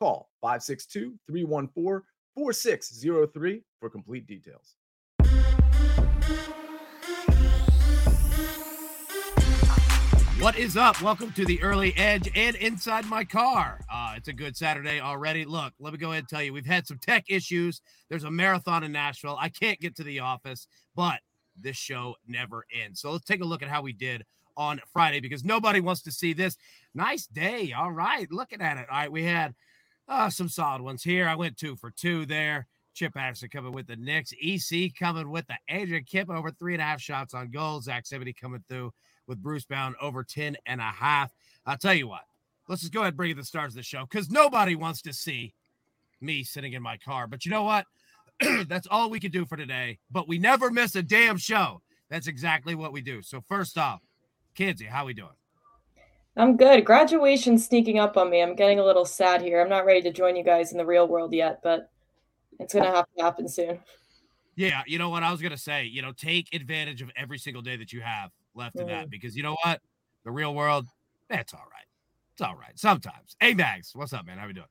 Call 562-314-4603 for complete details. What is up? Welcome to the early edge and inside my car. Uh, it's a good Saturday already. Look, let me go ahead and tell you, we've had some tech issues. There's a marathon in Nashville. I can't get to the office, but this show never ends. So let's take a look at how we did on Friday because nobody wants to see this. Nice day. All right. Looking at it. All right. We had uh, some solid ones here. I went two for two there. Chip Anderson coming with the Knicks. EC coming with the Adrian Kempe over three and a half shots on goal. Zach Seventy coming through with Bruce Bound over 10 and a half. I'll tell you what, let's just go ahead and bring the stars of the show because nobody wants to see me sitting in my car. But you know what? That's all we can do for today. But we never miss a damn show. That's exactly what we do. So first off, Kinsey, how we doing? I'm good. Graduation sneaking up on me. I'm getting a little sad here. I'm not ready to join you guys in the real world yet, but it's gonna have to happen soon. Yeah, you know what I was gonna say. You know, take advantage of every single day that you have left mm. in that because you know what? The real world, that's all right. It's all right. Sometimes. Hey Mags, what's up, man? How we doing?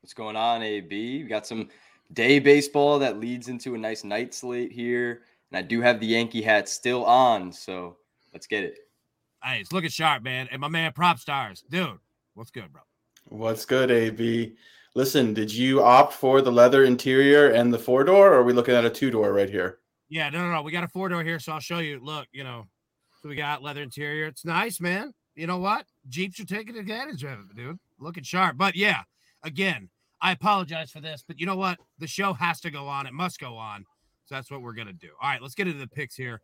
What's going on, AB? We got some day baseball that leads into a nice night slate here. And I do have the Yankee hat still on, so let's get it. Hey, it's looking sharp, man. And my man PropStarz. Dude, what's good, bro? What's good, AB? Listen, did you opt for the leather interior and the four door, or are we looking at a two door right here? Yeah, no, no, no. We got a four door here, so I'll show you. Look, you know, so we got leather interior. It's nice, man. You know what? Jeeps are taking advantage of it, dude. Looking sharp. But yeah, again, I apologize for this, but you know what? The show has to go on. It must go on. So that's what we're gonna do. All right, let's get into the picks here.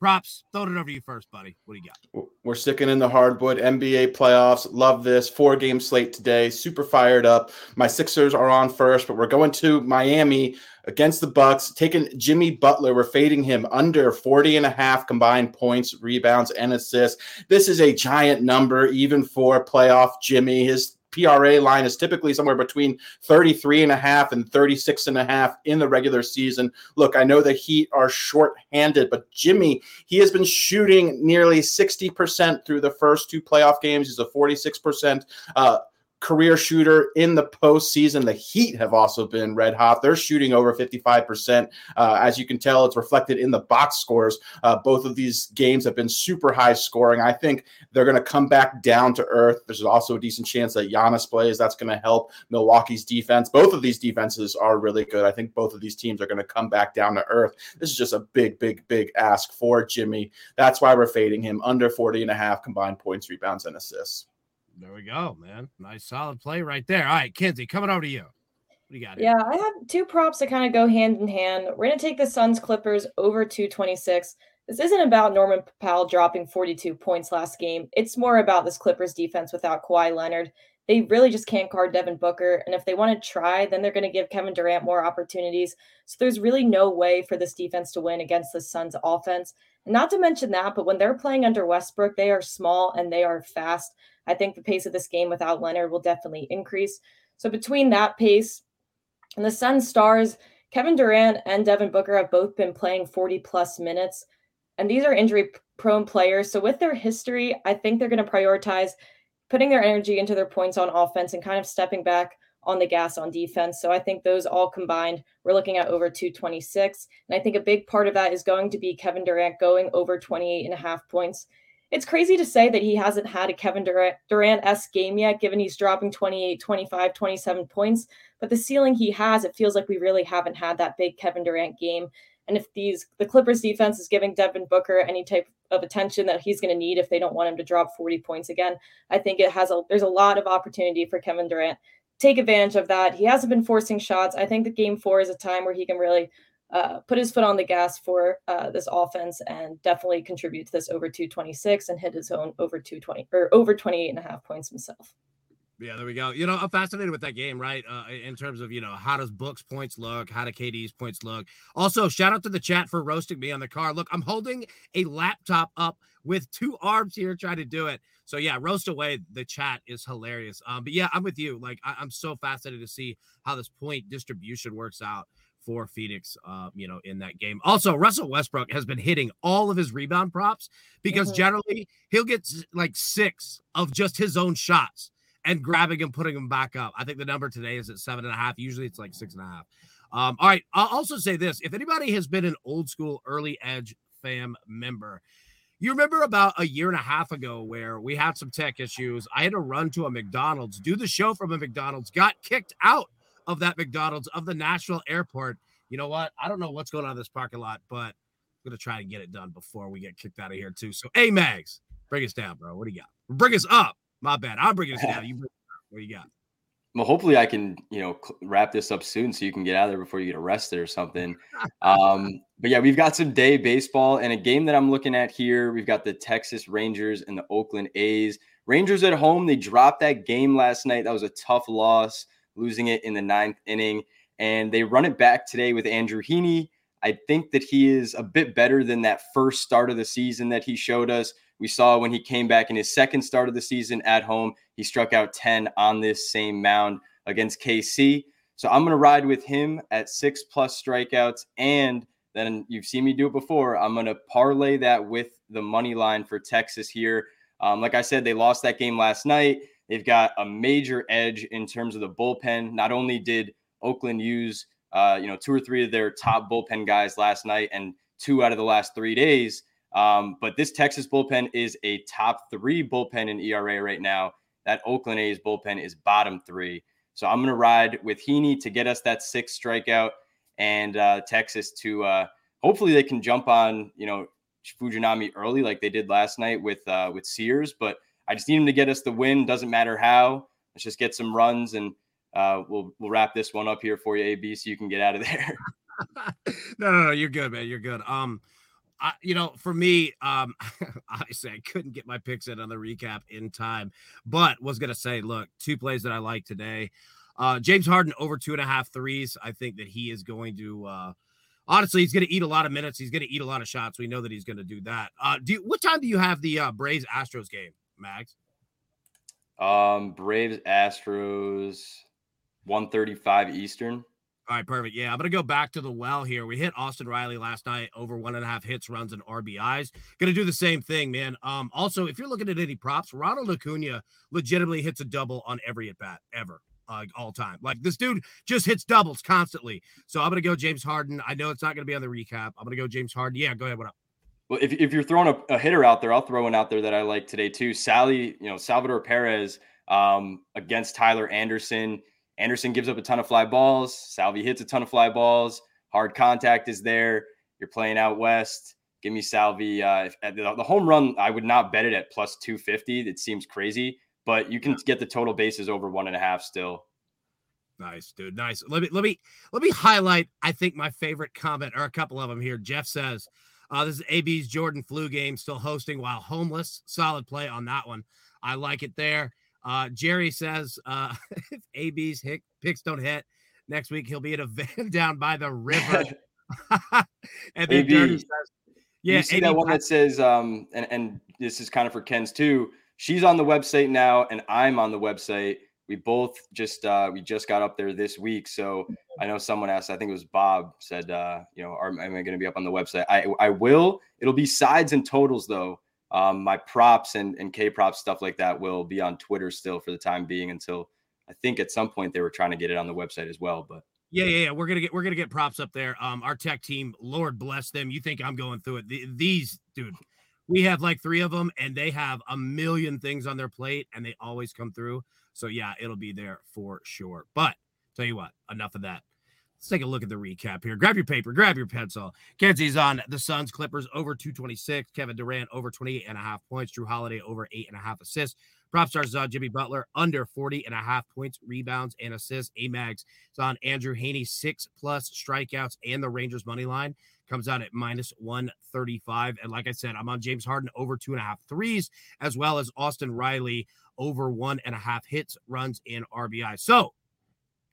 Props, throw it over to you first, buddy. What do you got? We're sticking in the hardwood NBA playoffs. Love this four game slate today. Super fired up. My Sixers are on first, but we're going to Miami against the Bucks, taking Jimmy Butler. We're fading him under 40 and a half combined points, rebounds, and assists. This is a giant number, even for playoff Jimmy. His PRA line is typically somewhere between 33 and a half and 36 and a half in the regular season. Look, I know the Heat are short-handed, but Jimmy, he has been shooting nearly 60% through the first two playoff games. He's a 46% uh, career shooter in the postseason. The Heat have also been red hot. They're shooting over 55%. Uh, as you can tell, it's reflected in the box scores. Uh, both of these games have been super high scoring. I think they're going to come back down to earth. There's also a decent chance that Giannis plays. That's going to help Milwaukee's defense. Both of these defenses are really good. I think both of these teams are going to come back down to earth. This is just a big, big, big ask for Jimmy. That's why we're fading him under 40 and a half combined points, rebounds, and assists. There we go, man. Nice solid play right there. All right, Kinsey, coming over to you. What do you got? Here? Yeah, I have two props that kind of go hand in hand. We're to take the Suns Clippers over 226. This isn't about Norman Powell dropping 42 points last game. It's more about this Clippers defense without Kawhi Leonard. They really just can't guard Devin Booker. And if they want to try, then they're going to give Kevin Durant more opportunities. So there's really no way for this defense to win against the Suns offense. Not to mention that, but when they're playing under Westbrook, they are small and they are fast. I think the pace of this game without Leonard will definitely increase. So between that pace and the Sun Stars, Kevin Durant and Devin Booker have both been playing 40 plus minutes. And these are injury prone players. So with their history, I think they're going to prioritize putting their energy into their points on offense and kind of stepping back on the gas on defense. So I think those all combined, we're looking at over 226. And I think a big part of that is going to be Kevin Durant going over 28 and a half points it's crazy to say that he hasn't had a Kevin Durant Durant s game yet, given he's dropping 28, 25, 27 points. But the ceiling he has, it feels like we really haven't had that big Kevin Durant game. And if these the Clippers defense is giving Devin Booker any type of attention that he's going to need if they don't want him to drop 40 points again, I think it has a there's a lot of opportunity for Kevin Durant. Take advantage of that. He hasn't been forcing shots. I think that game four is a time where he can really uh, put his foot on the gas for uh, this offense and definitely contribute to this over 226 and hit his own over 220 or over 28 and a half points himself. Yeah, there we go. You know, I'm fascinated with that game, right? Uh, in terms of, you know, how does Book's points look? How do KD's points look? Also, shout out to the chat for roasting me on the car. Look, I'm holding a laptop up with two arms here trying to do it. So, yeah, roast away. The chat is hilarious. Um, but yeah, I'm with you. Like, I- I'm so fascinated to see how this point distribution works out for Phoenix, uh, you know, in that game. Also, Russell Westbrook has been hitting all of his rebound props because mm-hmm. generally he'll get like six of just his own shots and grabbing and putting them back up. I think the number today is at seven and a half. Usually it's like six and a half. Um, all right. I'll also say this if anybody has been an old school early edge fam member, you remember about a year and a half ago where we had some tech issues. I had to run to a McDonald's, do the show from a McDonald's, got kicked out of that McDonald's of the Nashville airport. You know what? I don't know what's going on in this parking lot, but I'm gonna try to get it done before we get kicked out of here too. So, hey, Mags, bring us down, bro. What do you got? Bring us up. My bad. I'm bringing us down. You bring what do you got? Well, hopefully I can, you know, wrap this up soon so you can get out of there before you get arrested or something. um, but yeah, we've got some day baseball and a game that I'm looking at here. We've got the Texas Rangers and the Oakland A's. Rangers at home, they dropped that game last night. That was a tough loss losing it in the ninth inning. And they run it back today with Andrew Heaney. I think that he is a bit better than that first start of the season that he showed us. We saw when he came back in his second start of the season at home, he struck out 10 on this same mound against KC. So I'm going to ride with him at six plus strikeouts. And then you've seen me do it before. I'm going to parlay that with the money line for Texas here. Um, like I said, they lost that game last night. They've got a major edge in terms of the bullpen. Not only did Oakland use, uh, you know, two or three of their top bullpen guys last night and two out of the last three days, um, but this Texas bullpen is a top three bullpen in ERA right now. That Oakland A's bullpen is bottom three. So I'm going to ride with Heaney to get us that sixth strikeout and uh, Texas to uh, hopefully they can jump on, you know, Fujinami early like they did last night with uh, with Sears. But I just need him to get us the win. Doesn't matter how. Let's just get some runs, and uh, we'll we'll wrap this one up here for you, AB, so you can get out of there. no, no, no, you're good, man. You're good. Um, I, you know, for me, um, obviously I couldn't get my picks in on the recap in time, but was gonna say, look, two plays that I like today. Uh, James Harden over two and a half threes. I think that he is going to. Uh, honestly, he's going to eat a lot of minutes. He's going to eat a lot of shots. We know that he's going to do that. Uh, do you, what time do you have the uh, Braves Astros game? Mags? Um, Braves Astros, one thirty-five Eastern. All right, perfect. Yeah, I'm gonna go back to the well here. We hit Austin Riley last night over one and a half hits, runs, and RBIs. Gonna do the same thing, man. Um, also, if you're looking at any props, Ronald Acuna legitimately hits a double on every at bat ever. Uh, all time. Like this dude just hits doubles constantly. So I'm gonna go James Harden. I know it's not gonna be on the recap. I'm gonna go James Harden. Yeah, go ahead. What up? Well, if, if you're throwing a, a, hitter out there, I'll throw one out there that I like today too. Sally, you know, Salvador Perez um, against Tyler Anderson. Anderson gives up a ton of fly balls. Salvi hits a ton of fly balls. Hard contact is there. You're playing out west. Give me Salvi. Uh, the, the home run, I would not bet it at plus 250. It seems crazy, but you can get the total bases over one and a half still. Nice, dude. Nice. Let me let me let me highlight. I think my favorite comment or a couple of them here. Jeff says, uh, this is AB's Jordan flu game, still hosting while homeless. Solid play on that one. I like it there. Uh, Jerry says uh, if AB's hit, picks don't hit next week, he'll be in a van down by the river. and then AB, says, "Yeah, you see AB, that one that says, um, and and this is kind of for Ken's too. She's on the website now, and I'm on the website we both just uh, we just got up there this week. So I know someone asked, I think it was Bob said, uh, you know, are, am I going to be up on the website? I I will. It'll be sides and totals though. Um, my props and and K props stuff like that will be on Twitter still for the time being until I think at some point they were trying to get it on the website as well. But yeah, yeah, yeah. We're gonna get we're gonna get props up there. Um, our tech team, Lord bless them. You think I'm going through it? The, these dude, we have like three of them, and they have a million things on their plate, and they always come through. So yeah, it'll be there for sure. But tell you what, enough of that. Let's take a look at the recap here. Grab your paper, grab your pencil. Kenzie's on the Suns Clippers over 226. Kevin Durant over 28 and a half points. Jrue Holiday over eight and a half assists. PropStarz on Jimmy Butler under 40 and a half points, rebounds, and assists. Amags is on Andrew Heaney, six plus strikeouts, and the Rangers money line comes out at minus 135. And like I said, I'm on James Harden over two and a half threes, as well as Austin Riley over one and a half hits, runs, and RBI. So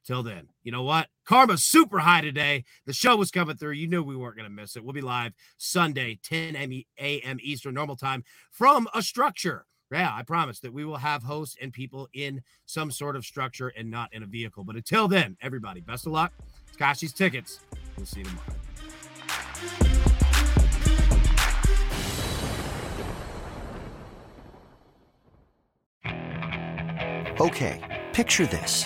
Till then, you know what? Karma's super high today. The show was coming through. You knew we weren't going to miss it. We'll be live Sunday, 10 a.m. Eastern normal time from a structure. Yeah, I promise that we will have hosts and people in some sort of structure and not in a vehicle. But until then, everybody, best of luck. Kashi's tickets. We'll see you tomorrow. Okay, picture this.